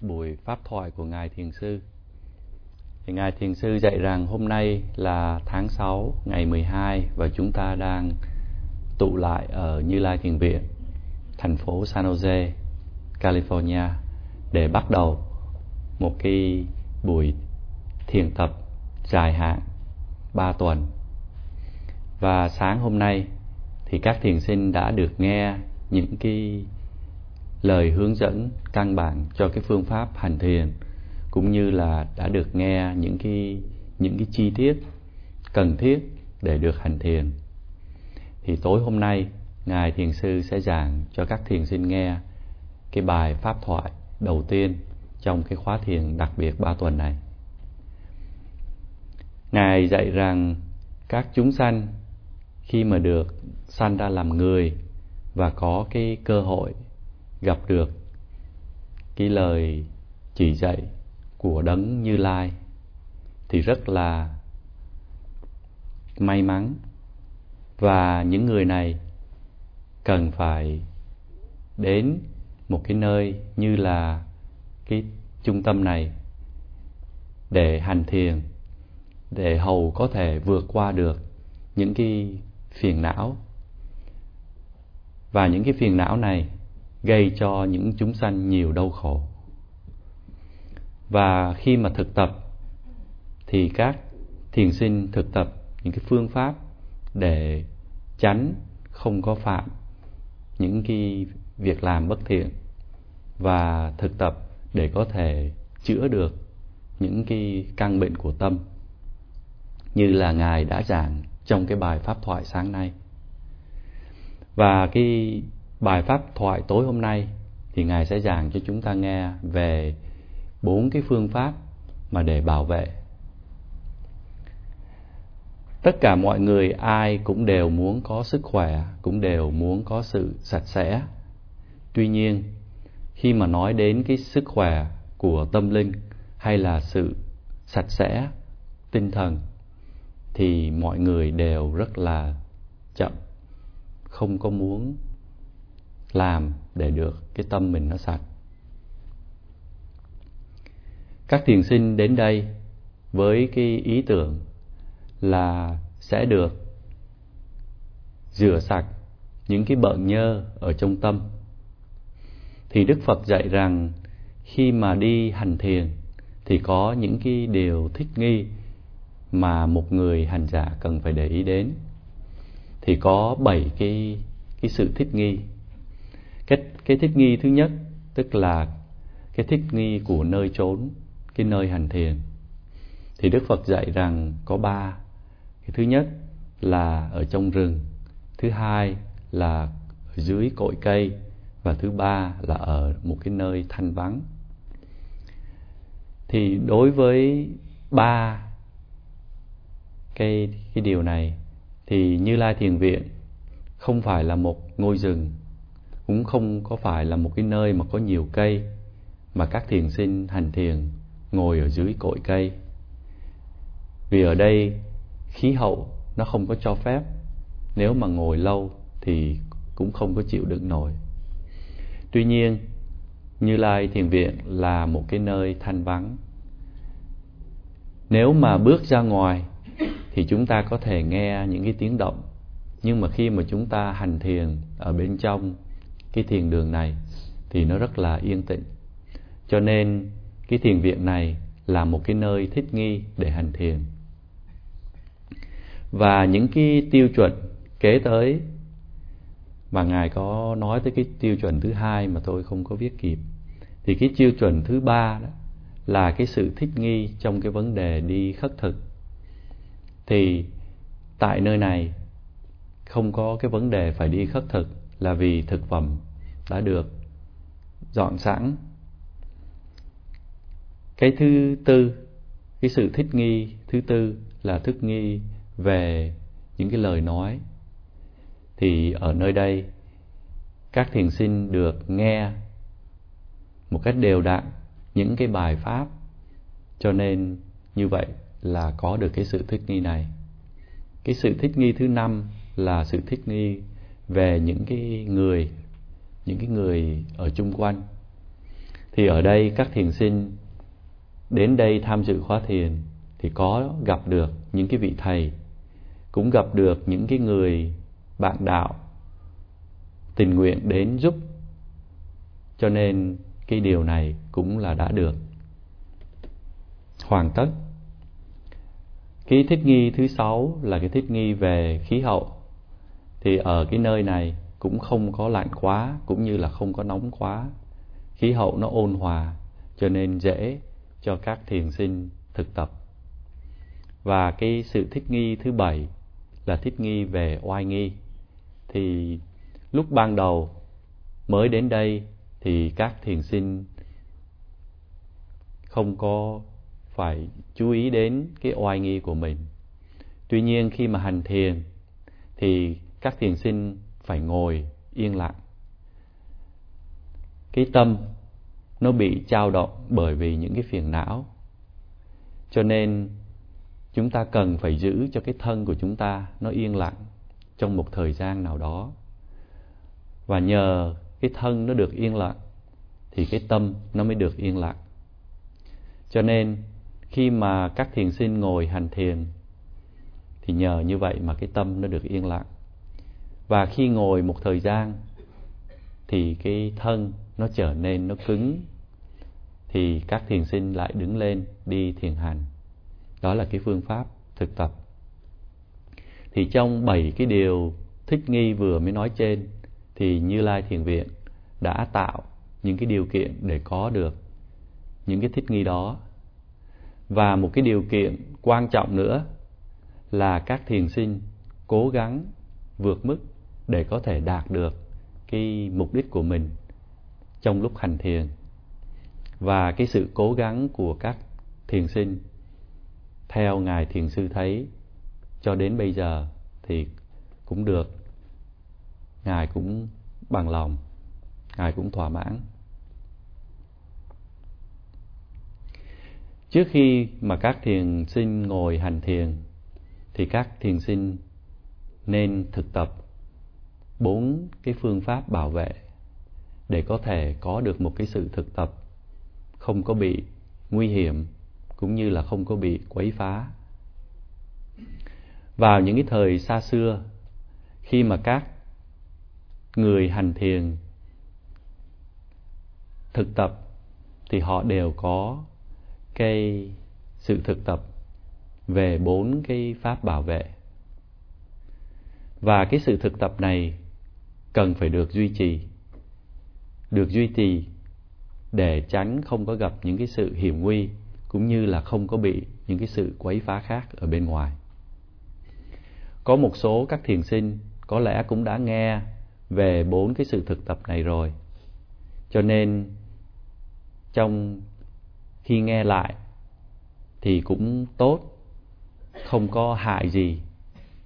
buổi pháp thoại của Ngài Thiền Sư. Thì Ngài Thiền Sư dạy rằng hôm nay là tháng 6 ngày 12 và chúng ta đang tụ lại ở Như Lai Thiền Viện, thành phố San Jose, California để bắt đầu một cái buổi thiền tập dài hạn 3 tuần. Và sáng hôm nay thì các thiền sinh đã được nghe những cái lời hướng dẫn, căn bản cho cái phương pháp hành thiền, cũng như là đã được nghe những cái những cái chi tiết cần thiết để được hành thiền. Thì tối hôm nay, ngài thiền sư sẽ giảng cho các thiền sinh nghe cái bài pháp thoại đầu tiên trong cái khóa thiền đặc biệt ba tuần này. Ngài dạy rằng các chúng sanh khi mà được sanh ra làm người và có cái cơ hội gặp được cái lời chỉ dạy của đấng Như Lai thì rất là may mắn. Và những người này cần phải đến một cái nơi như là cái trung tâm này để hành thiền, để hầu có thể vượt qua được những cái phiền não. Và những cái phiền não này gây cho những chúng sanh nhiều đau khổ. Và khi mà thực tập, thì các thiền sinh thực tập những cái phương pháp để tránh không có phạm những cái việc làm bất thiện và thực tập để có thể chữa được những cái căn bệnh của tâm, như là ngài đã giảng trong cái bài pháp thoại sáng nay. Và cái bài pháp thoại tối hôm nay thì ngài sẽ giảng cho chúng ta nghe về bốn cái phương pháp mà để bảo vệ. Tất cả mọi người ai cũng đều muốn có sức khỏe, cũng đều muốn có sự sạch sẽ. Tuy nhiên, khi mà nói đến cái sức khỏe của tâm linh hay là sự sạch sẽ, tinh thần, thì mọi người đều rất là chậm, không có muốn làm để được cái tâm mình nó sạch. Các thiền sinh đến đây với cái ý tưởng là sẽ được rửa sạch những cái bợn nhơ ở trong tâm. Thì đức phật dạy rằng khi mà đi hành thiền thì có những cái điều thích nghi mà một người hành giả cần phải để ý đến. Thì có bảy cái cái sự thích nghi cái thích nghi thứ nhất, tức là cái thích nghi của nơi trốn, cái nơi hành thiền. Thì đức phật dạy rằng có ba. Cái thứ nhất là ở trong rừng, thứ hai là ở dưới cội cây, và thứ ba là ở một cái nơi thanh vắng. Thì đối với ba cái cái điều này, thì Như Lai Thiền Viện không phải là một ngôi rừng cũng không có phải là một cái nơi mà có nhiều cây, mà các thiền sinh hành thiền ngồi ở dưới cội cây. Vì ở đây, khí hậu nó không có cho phép, nếu mà ngồi lâu thì cũng không có chịu đựng nổi. Tuy nhiên, như lai thiền viện là một cái nơi thanh vắng. Nếu mà bước ra ngoài, thì chúng ta có thể nghe những cái tiếng động, nhưng mà khi mà chúng ta hành thiền ở bên trong cái thiền đường này thì nó rất là yên tĩnh. Cho nên cái thiền viện này là một cái nơi thích nghi để hành thiền. Và những cái tiêu chuẩn kế tới, mà ngài có nói tới cái tiêu chuẩn thứ hai mà tôi không có viết kịp, thì cái tiêu chuẩn thứ ba đó là cái sự thích nghi trong cái vấn đề đi khất thực. Thì tại nơi này không có cái vấn đề phải đi khất thực là vì thực phẩm đã được dọn sẵn. Cái thứ tư, cái sự thích nghi thứ tư là thích nghi về những cái lời nói. Thì ở nơi đây, các thiền sinh được nghe một cách đều đặn những cái bài pháp, cho nên như vậy là có được cái sự thích nghi này. Cái sự thích nghi thứ năm là sự thích nghi về những cái người những cái người ở chung quanh. Thì ở đây các thiền sinh đến đây tham dự khóa thiền thì có gặp được những cái vị thầy, cũng gặp được những cái người bạn đạo tình nguyện đến giúp. Cho nên cái điều này cũng là đã được hoàn tất. Cái thích nghi thứ sáu là cái thích nghi về khí hậu. Thì ở cái nơi này cũng không có lạnh quá, cũng như là không có nóng quá. Khí hậu nó ôn hòa, cho nên dễ cho các thiền sinh thực tập. Và cái sự thích nghi thứ bảy là thích nghi về oai nghi. Thì lúc ban đầu, mới đến đây, thì các thiền sinh không có phải chú ý đến cái oai nghi của mình. Tuy nhiên khi mà hành thiền, thì các thiền sinh phải ngồi yên lặng. Cái tâm nó bị trao động bởi vì những cái phiền não. Cho nên chúng ta cần phải giữ cho cái thân của chúng ta nó yên lặng trong một thời gian nào đó. Và nhờ cái thân nó được yên lặng thì cái tâm nó mới được yên lặng. Cho nên khi mà các thiền sinh ngồi hành thiền thì nhờ như vậy mà cái tâm nó được yên lặng và khi ngồi một thời gian, thì cái thân nó trở nên nó cứng, thì các thiền sinh lại đứng lên đi thiền hành. Đó là cái phương pháp thực tập. Thì trong bảy cái điều thích nghi vừa mới nói trên, thì như lai thiền viện đã tạo những cái điều kiện để có được những cái thích nghi đó. Và một cái điều kiện quan trọng nữa là các thiền sinh cố gắng vượt mức để có thể đạt được cái mục đích của mình trong lúc hành thiền. Và cái sự cố gắng của các thiền sinh, theo ngài thiền sư thấy, cho đến bây giờ thì cũng được. Ngài cũng bằng lòng, ngài cũng thỏa mãn. Trước khi mà các thiền sinh ngồi hành thiền, thì các thiền sinh nên thực tập bốn cái phương pháp bảo vệ để có thể có được một cái sự thực tập, không có bị nguy hiểm cũng như là không có bị quấy phá. Vào những cái thời xa xưa, khi mà các người hành thiền thực tập thì họ đều có cái sự thực tập về bốn cái pháp bảo vệ. Và cái sự thực tập này cần phải được duy trì. Được duy trì để tránh không có gặp những cái sự hiểm nguy cũng như là không có bị những cái sự quấy phá khác ở bên ngoài. Có một số các thiền sinh có lẽ cũng đã nghe về bốn cái sự thực tập này rồi. Cho nên trong khi nghe lại thì cũng tốt, không có hại gì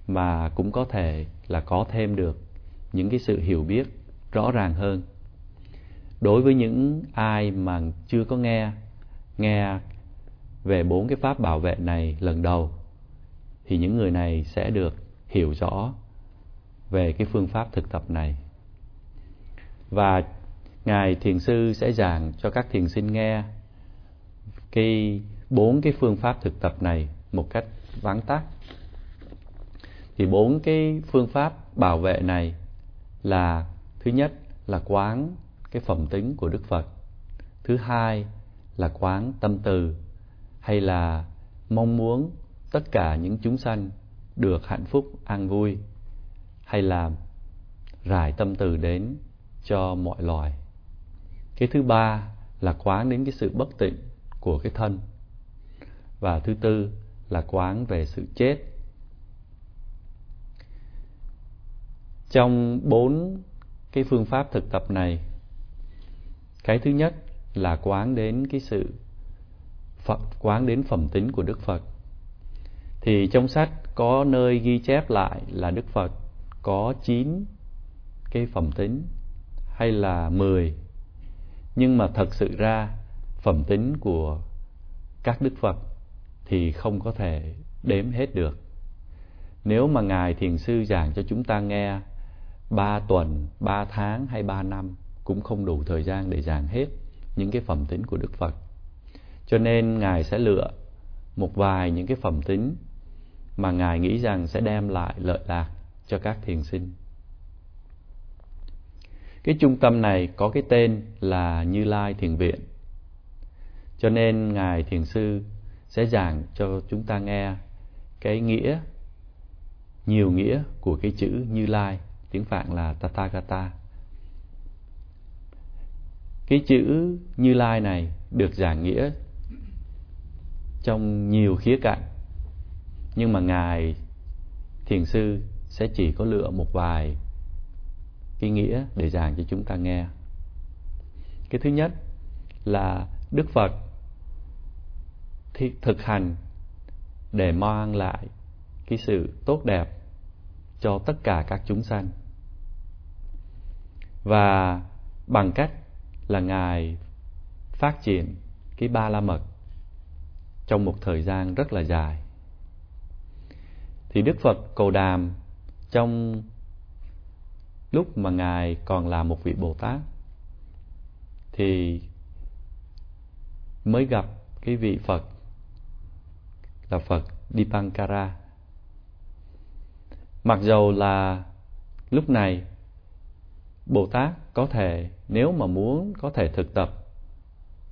mà cũng có thể là có thêm được những cái sự hiểu biết rõ ràng hơn. Đối với những ai mà chưa có nghe nghe về bốn cái pháp bảo vệ này lần đầu, thì những người này sẽ được hiểu rõ về cái phương pháp thực tập này. Và ngài thiền sư sẽ giảng cho các thiền sinh nghe cái bốn cái phương pháp thực tập này một cách vắn tắt. Thì bốn cái phương pháp bảo vệ này là thứ nhất là quán cái phẩm tính của đức phật. Thứ hai là quán tâm từ, hay là mong muốn tất cả những chúng sanh được hạnh phúc, an vui, hay là rải tâm từ đến cho mọi loài. Cái thứ ba là quán đến cái sự bất tịnh của cái thân. Và thứ tư là quán về sự chết. Trong bốn cái phương pháp thực tập này, cái thứ nhất là quán đến cái sự Phật quán đến phẩm tính của Đức Phật. Thì trong sách có nơi ghi chép lại là Đức Phật có chín cái phẩm tính hay là 10 nhưng mà thật sự ra, phẩm tính của các Đức Phật thì không có thể đếm hết được. Nếu mà Ngài Thiền Sư giảng cho chúng ta nghe 3 tuần, 3 tháng hay 3 năm cũng không đủ thời gian để giảng hết những cái phẩm tính của Đức Phật. Cho nên Ngài sẽ lựa một vài những cái phẩm tính mà Ngài nghĩ rằng sẽ đem lại lợi lạc cho các thiền sinh. Cái trung tâm này có cái tên là Như Lai Thiền Viện. Cho nên Ngài Thiền Sư sẽ giảng cho chúng ta nghe cái nghĩa, nhiều nghĩa của cái chữ Như Lai, tiếng Phạn là Tathagata. Cái chữ Như Lai này được giảng nghĩa trong nhiều khía cạnh, nhưng mà ngài thiền sư sẽ chỉ có lựa một vài cái nghĩa để giảng cho chúng ta nghe cái thứ nhất là đức phật thực hành để mang lại cái sự tốt đẹp cho tất cả các chúng sanh và bằng cách là ngài phát triển cái ba la mật trong một thời gian rất là dài. Thì đức phật cầu đàm trong lúc mà ngài còn là một vị bồ tát thì mới gặp cái vị phật là phật dipankara mặc dầu là lúc này bồ tát có thể, nếu mà muốn, có thể thực tập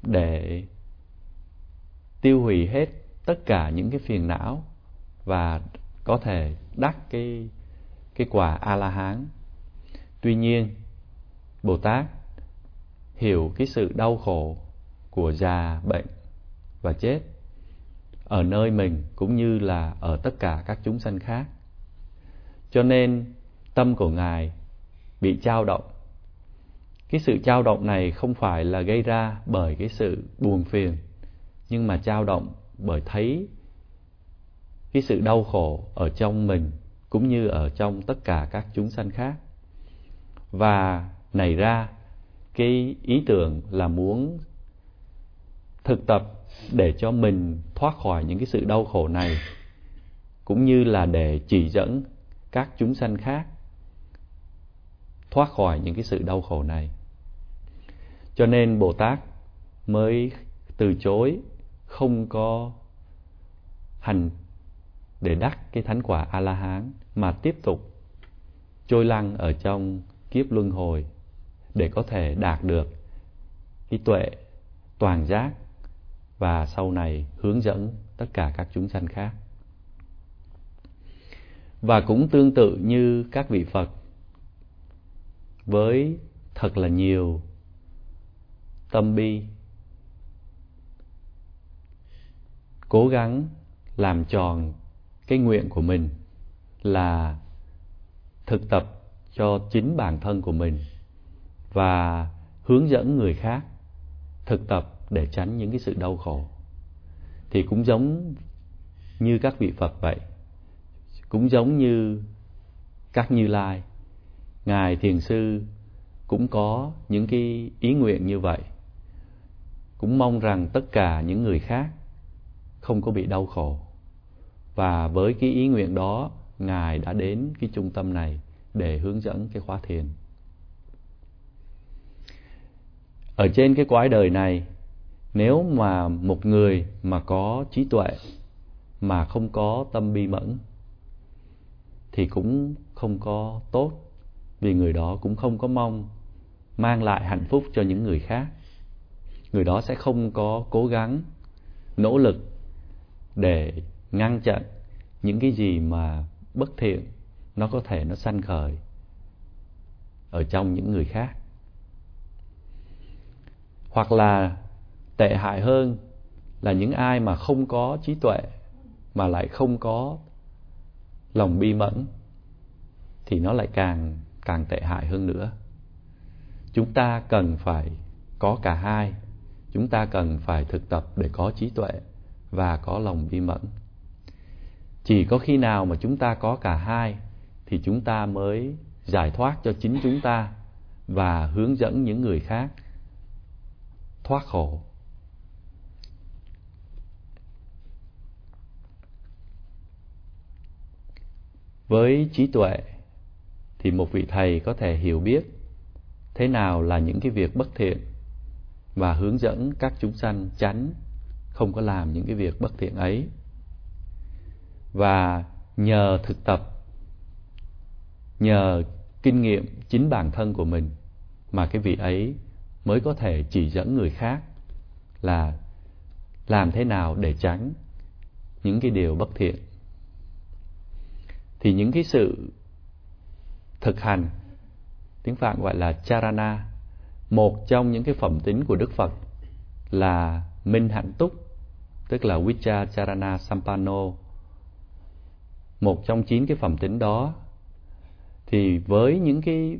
để tiêu hủy hết tất cả những cái phiền não và có thể đắc cái cái quả a la hán tuy nhiên bồ tát hiểu cái sự đau khổ của già bệnh và chết ở nơi mình cũng như là ở tất cả các chúng sanh khác. Cho nên tâm của ngài bị trao động. Cái sự trao động này không phải là gây ra bởi cái sự buồn phiền, nhưng mà trao động bởi thấy cái sự đau khổ ở trong mình cũng như ở trong tất cả các chúng sanh khác. Và nảy ra cái ý tưởng là muốn thực tập để cho mình thoát khỏi những cái sự đau khổ này, cũng như là để chỉ dẫn các chúng sanh khác thoát khỏi những cái sự đau khổ này. Cho nên bồ tát mới từ chối không có hành để đắc cái thánh quả a la hán mà tiếp tục trôi lăn ở trong kiếp luân hồi để có thể đạt được cái tuệ toàn giác và sau này hướng dẫn tất cả các chúng sanh khác. Và cũng tương tự như các vị phật với thật là nhiều tâm bi. Cố gắng làm tròn cái nguyện của mình là thực tập cho chính bản thân của mình và hướng dẫn người khác thực tập để tránh những cái sự đau khổ. Thì cũng giống như các vị Phật vậy, cũng giống như các Như Lai ngài thiền sư cũng có những cái ý nguyện như vậy. Cũng mong rằng tất cả những người khác không có bị đau khổ. Và với cái ý nguyện đó, ngài đã đến cái trung tâm này để hướng dẫn cái khóa thiền. Ở trên cái quái đời này, nếu mà một người mà có trí tuệ mà không có tâm bi mẫn, thì cũng không có tốt vì người đó cũng không có mong mang lại hạnh phúc cho những người khác. Người đó sẽ không có cố gắng, nỗ lực để ngăn chặn những cái gì mà bất thiện nó có thể nó sanh khởi ở trong những người khác. Hoặc là tệ hại hơn là những ai mà không có trí tuệ mà lại không có lòng bi mẫn thì nó lại càng càng tệ hại hơn nữa. Chúng ta cần phải có cả hai. Chúng ta cần phải thực tập để có trí tuệ và có lòng bi mẫn. Chỉ có khi nào mà chúng ta có cả hai thì chúng ta mới giải thoát cho chính chúng ta và hướng dẫn những người khác thoát khổ. Với trí tuệ thì một vị thầy có thể hiểu biết thế nào là những cái việc bất thiện và hướng dẫn các chúng sanh tránh không có làm những cái việc bất thiện ấy. Và nhờ thực tập, nhờ kinh nghiệm chính bản thân của mình mà cái vị ấy mới có thể chỉ dẫn người khác là làm thế nào để tránh những cái điều bất thiện. Thì những cái sự thực hành. Tiếng phạn gọi là charana, một trong những cái phẩm tính của đức phật là minh hạnh túc, tức là vicha charana sampano. Một trong chín cái phẩm tính đó, thì với những cái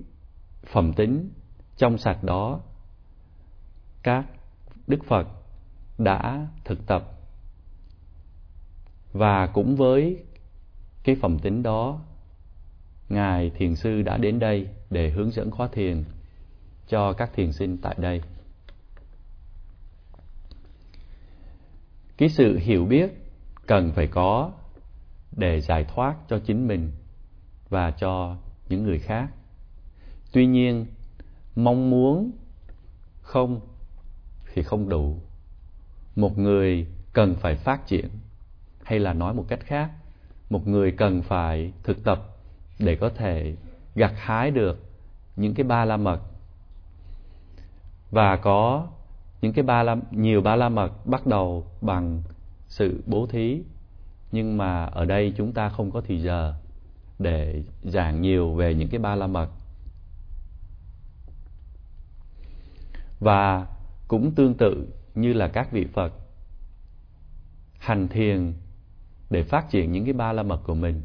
phẩm tính trong sạch đó, các đức phật đã thực tập. Và cũng với cái phẩm tính đó ngài thiền sư đã đến đây để hướng dẫn khóa thiền cho các thiền sinh tại đây. Cái sự hiểu biết cần phải có để giải thoát cho chính mình và cho những người khác. Tuy nhiên, mong muốn không thì không đủ. Một người cần phải phát triển, hay là nói một cách khác, một người cần phải thực tập để có thể gặt hái được những cái ba la mật. Và có những cái ba la, nhiều ba la mật bắt đầu bằng sự bố thí. Nhưng mà ở đây chúng ta không có thì giờ để giảng nhiều về những cái ba la mật. Và cũng tương tự như là các vị Phật hành thiền để phát triển những cái ba la mật của mình.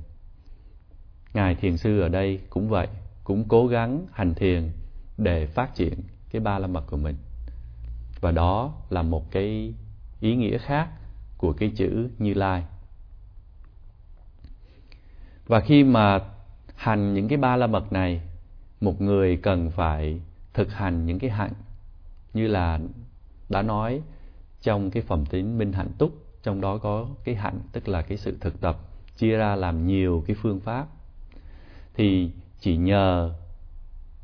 Ngài thiền sư ở đây cũng vậy, cũng cố gắng hành thiền để phát triển cái ba la mật của mình. Và đó là một cái ý nghĩa khác của cái chữ Như Lai. Và khi mà hành những cái ba la mật này, một người cần phải thực hành những cái hạnh như là đã nói trong cái phẩm tính minh hạnh túc trong đó có cái hạnh tức là cái sự thực tập chia ra làm nhiều cái phương pháp thì chỉ nhờ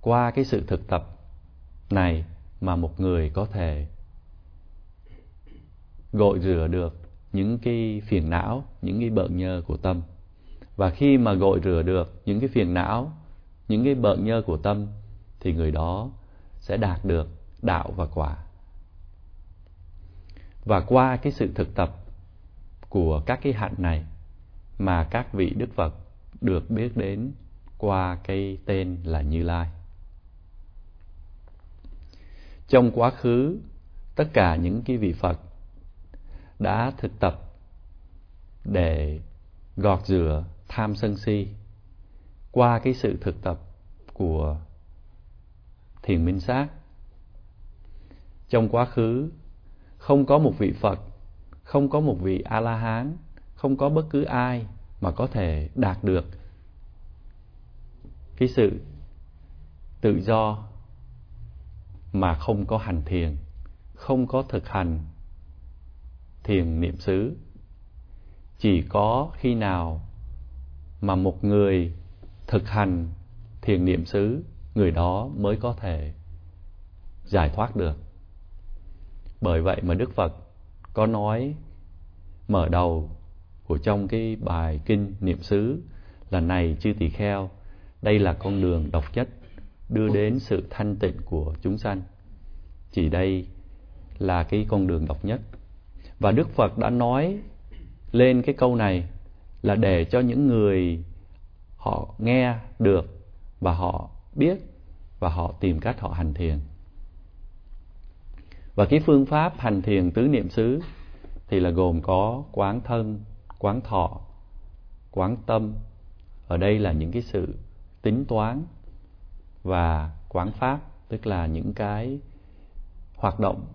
qua cái sự thực tập này mà một người có thể gội rửa được những cái phiền não, những cái bợn nhơ của tâm. Và khi mà gội rửa được những cái phiền não, những cái bợn nhơ của tâm, thì người đó sẽ đạt được đạo và quả. Và qua cái sự thực tập của các cái hạnh này mà các vị đức phật được biết đến qua cái tên là như lai. Trong quá khứ, tất cả những cái vị phật đã thực tập để gọt rửa tham sân si qua cái sự thực tập của thiền minh sát. Trong quá khứ, không có một vị phật, không có một vị a la hán, không có bất cứ ai mà có thể đạt được cái sự tự do mà không có hành thiền, không có thực hành thiền niệm xứ, chỉ có khi nào mà một người thực hành thiền niệm xứ, người đó mới có thể giải thoát được. Bởi vậy mà đức phật có nói mở đầu của trong cái bài kinh niệm xứ là này chư tỳ kheo đây là con đường độc nhất, đưa đến sự thanh tịnh của chúng sanh. Chỉ đây là cái con đường độc nhất. Và đức phật đã nói lên cái câu này là để cho những người họ nghe được và họ biết và họ tìm cách họ hành thiền. Và cái phương pháp hành thiền tứ niệm xứ thì là gồm có quán thân, quán thọ, quán tâm. Ở đây là những cái sự tính toán và quán pháp, tức là những cái hoạt động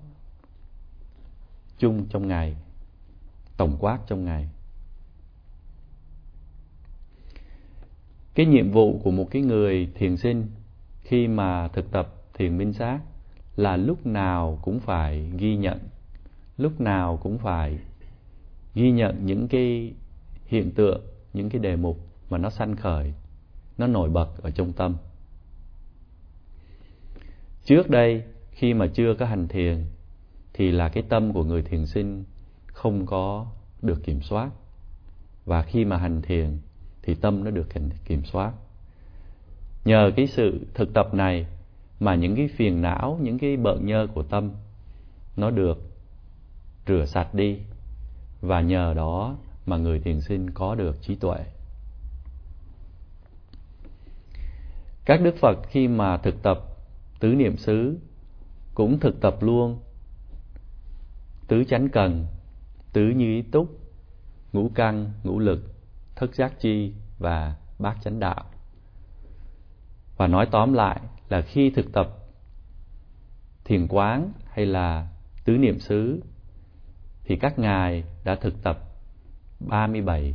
chung trong ngày, tổng quát trong ngày. Cái nhiệm vụ của một cái người thiền sinh khi mà thực tập thiền minh sát là lúc nào cũng phải ghi nhận, lúc nào cũng phải ghi nhận những cái hiện tượng, những cái đề mục mà nó sanh khởi nó nổi bật ở trong tâm. Trước đây, khi mà chưa có hành thiền, thì là cái tâm của người thiền sinh không có được kiểm soát. Và khi mà hành thiền, thì tâm nó được kiểm soát. Nhờ cái sự thực tập này mà những cái phiền não, những cái bợn nhơ của tâm nó được rửa sạch đi. Và nhờ đó mà người thiền sinh có được trí tuệ. Các đức phật khi mà thực tập tứ niệm xứ cũng thực tập luôn tứ chánh cần, tứ như ý túc, ngũ căn, ngũ lực, thất giác chi và bát chánh đạo và nói tóm lại là khi thực tập thiền quán hay là tứ niệm xứ thì các ngài đã thực tập 37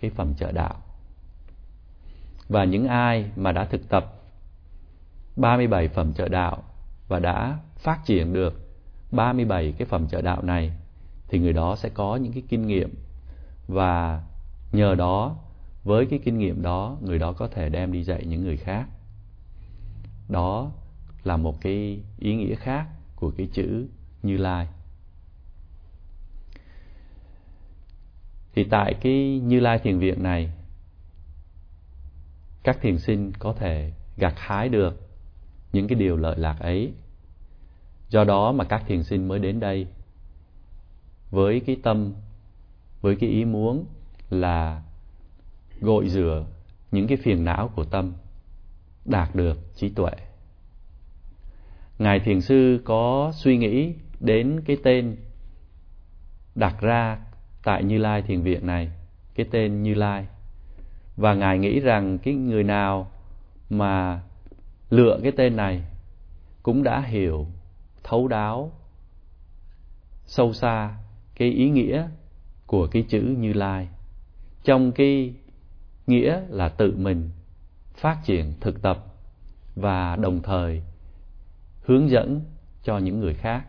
cái phẩm trợ đạo. Và những ai mà đã thực tập 37 phẩm trợ đạo và đã phát triển được 37 cái phẩm trợ đạo này, thì người đó sẽ có những cái kinh nghiệm. Và nhờ đó, với cái kinh nghiệm đó, người đó có thể đem đi dạy những người khác. Đó là một cái ý nghĩa khác của cái chữ như lai. Thì tại cái như lai thiền viện này các thiền sinh có thể gặt hái được những cái điều lợi lạc ấy. Do đó mà các thiền sinh mới đến đây với cái tâm, với cái ý muốn là gội rửa những cái phiền não của tâm, đạt được trí tuệ. Ngài thiền sư có suy nghĩ đến cái tên đặt ra tại như lai thiền viện này, cái tên như lai và ngài nghĩ rằng cái người nào mà lựa cái tên này cũng đã hiểu, thấu đáo, sâu xa cái ý nghĩa của cái chữ như lai. Trong cái nghĩa là tự mình phát triển thực tập và đồng thời hướng dẫn cho những người khác.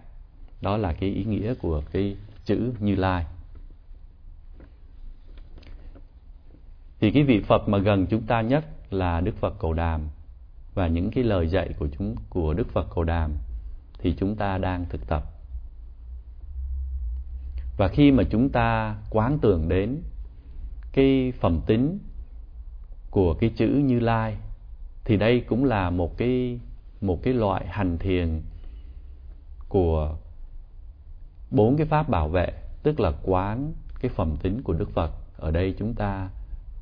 Đó là cái ý nghĩa của cái chữ như lai. Thì cái vị phật mà gần chúng ta nhất là đức phật cầu đàm. Và những cái lời dạy của chúng, của đức phật cầu đàm thì chúng ta đang thực tập. Và khi mà chúng ta quán tưởng đến cái phẩm tính của cái chữ như lai, thì đây cũng là một cái một cái loại hành thiền của bốn cái pháp bảo vệ, tức là quán cái phẩm tính của đức phật. Ở đây chúng ta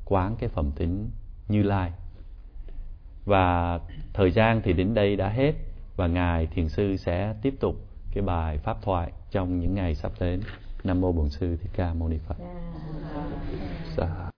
quán cái phẩm tính như lai. Và thời gian thì đến đây đã hết và ngài thiền sư sẽ tiếp tục cái bài pháp thoại trong những ngày sắp đến. Nam mô bổn sư thích ca mâu ni phật. Dạ.